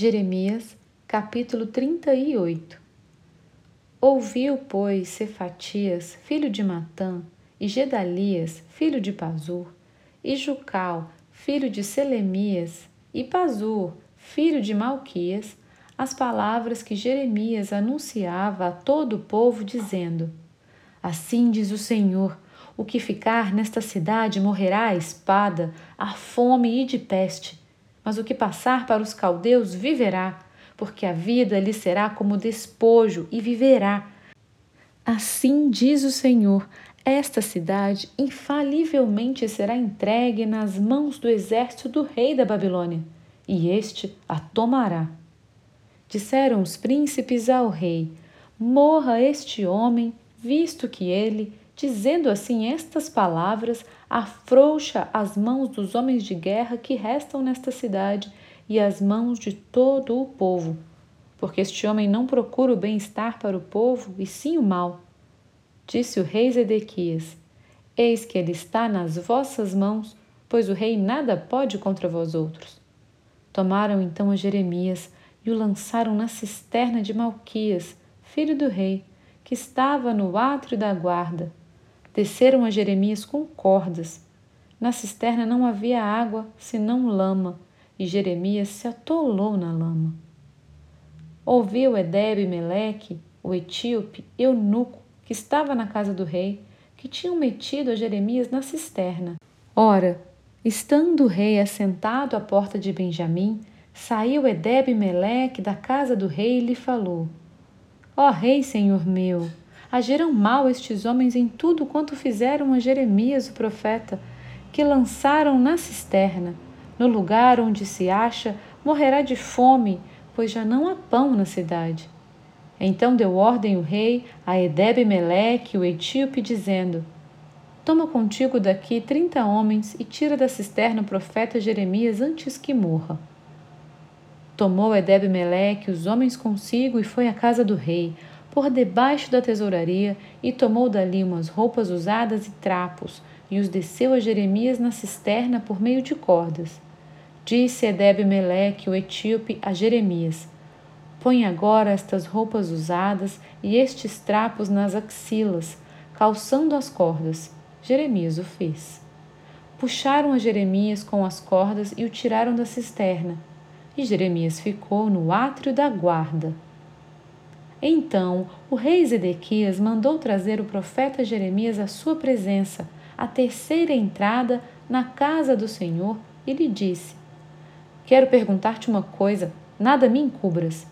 Jeremias, capítulo 38 Ouviu, pois, Cefatias, filho de Matã, e Gedalias, filho de Pazur, e Jucal, filho de Selemias, e Pazur, filho de Malquias, as palavras que Jeremias anunciava a todo o povo, dizendo: Assim diz o Senhor: o que ficar nesta cidade morrerá à espada, à fome e de peste, mas o que passar para os caldeus viverá porque a vida lhe será como despojo e viverá. Assim diz o Senhor: esta cidade infalivelmente será entregue nas mãos do exército do rei da Babilônia, e este a tomará. Disseram os príncipes ao rei: Morra este homem, visto que ele, dizendo assim estas palavras, afrouxa as mãos dos homens de guerra que restam nesta cidade e as mãos de todo o povo, porque este homem não procura o bem-estar para o povo, e sim o mal. Disse o rei Zedequias: Eis que ele está nas vossas mãos, pois o rei nada pode contra vós outros. Tomaram então a Jeremias e o lançaram na cisterna de Malquias, filho do rei, que estava no átrio da guarda. Desceram a Jeremias com cordas. Na cisterna não havia água, senão lama e Jeremias se atolou na lama. Ouviu Edeb Meleque, o etíope, eunuco, que estava na casa do rei, que tinham metido a Jeremias na cisterna. Ora, estando o rei assentado à porta de Benjamim, saiu Edeb Meleque da casa do rei e lhe falou: Ó rei, senhor meu, agiram mal estes homens em tudo quanto fizeram a Jeremias o profeta, que lançaram na cisterna no lugar onde se acha, morrerá de fome, pois já não há pão na cidade. Então deu ordem o rei a Edebe Meleque, o etíope, dizendo: Toma contigo daqui trinta homens e tira da cisterna o profeta Jeremias antes que morra. Tomou Edebe Meleque os homens consigo e foi à casa do rei, por debaixo da tesouraria, e tomou dali umas roupas usadas e trapos, e os desceu a Jeremias na cisterna por meio de cordas. Disse Edeb Meleque, o etíope, a Jeremias: Põe agora estas roupas usadas e estes trapos nas axilas, calçando as cordas. Jeremias o fez. Puxaram a Jeremias com as cordas e o tiraram da cisterna. E Jeremias ficou no átrio da guarda. Então o rei Zedequias mandou trazer o profeta Jeremias à sua presença, à terceira entrada na casa do Senhor, e lhe disse: Quero perguntar-te uma coisa, nada me encubras.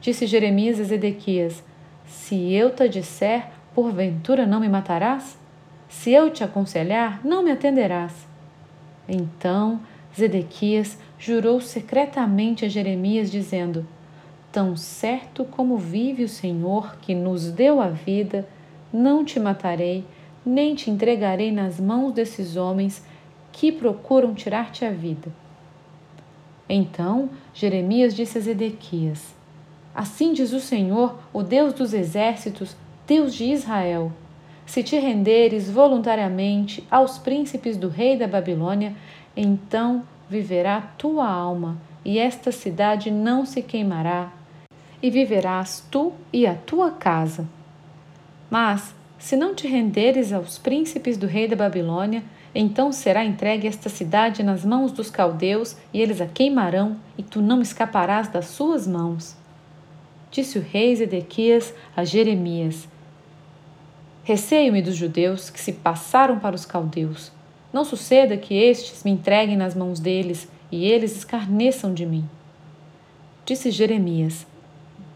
Disse Jeremias a Zedequias: Se eu te disser, porventura não me matarás? Se eu te aconselhar, não me atenderás. Então Zedequias jurou secretamente a Jeremias, dizendo: Tão certo como vive o Senhor que nos deu a vida, não te matarei, nem te entregarei nas mãos desses homens que procuram tirar-te a vida. Então Jeremias disse a Zedequias: Assim diz o Senhor, o Deus dos exércitos, Deus de Israel: Se te renderes voluntariamente aos príncipes do rei da Babilônia, então viverá tua alma, e esta cidade não se queimará, e viverás tu e a tua casa. Mas, se não te renderes aos príncipes do rei da Babilônia, então será entregue esta cidade nas mãos dos caldeus, e eles a queimarão, e tu não escaparás das suas mãos. Disse o rei Zedequias a Jeremias: Receio-me dos judeus que se passaram para os caldeus. Não suceda que estes me entreguem nas mãos deles e eles escarneçam de mim. Disse Jeremias: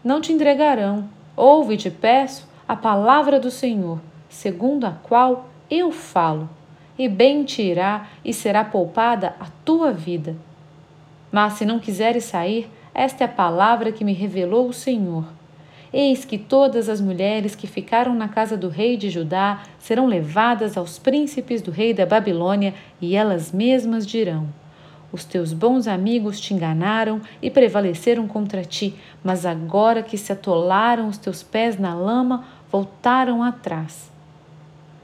Não te entregarão. Ouve, te peço, a palavra do Senhor, segundo a qual eu falo e bem te irá e será poupada a tua vida. Mas se não quiseres sair, esta é a palavra que me revelou o Senhor. Eis que todas as mulheres que ficaram na casa do rei de Judá serão levadas aos príncipes do rei da Babilônia, e elas mesmas dirão: Os teus bons amigos te enganaram e prevaleceram contra ti, mas agora que se atolaram os teus pés na lama, voltaram atrás.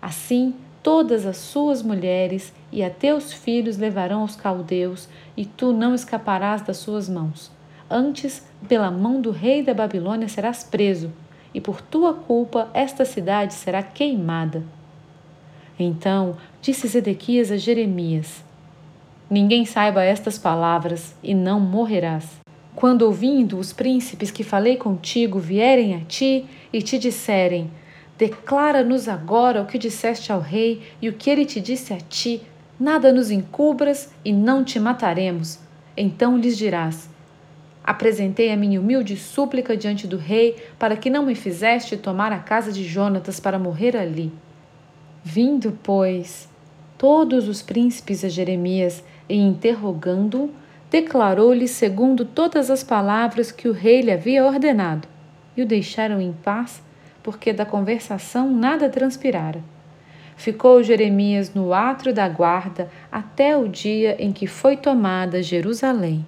Assim, todas as suas mulheres e a teus filhos levarão aos caldeus, e tu não escaparás das suas mãos. Antes, pela mão do rei da Babilônia serás preso, e por tua culpa esta cidade será queimada. Então disse Zedequias a Jeremias: Ninguém saiba estas palavras, e não morrerás. Quando ouvindo os príncipes que falei contigo vierem a ti e te disserem: Declara-nos agora o que disseste ao rei e o que ele te disse a ti, nada nos encubras e não te mataremos. Então lhes dirás: Apresentei a minha humilde súplica diante do rei para que não me fizeste tomar a casa de Jonatas para morrer ali. Vindo, pois, todos os príncipes a Jeremias e interrogando-o, declarou-lhe segundo todas as palavras que o rei lhe havia ordenado, e o deixaram em paz, porque da conversação nada transpirara. Ficou Jeremias no átrio da guarda até o dia em que foi tomada Jerusalém.